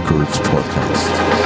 Records podcast.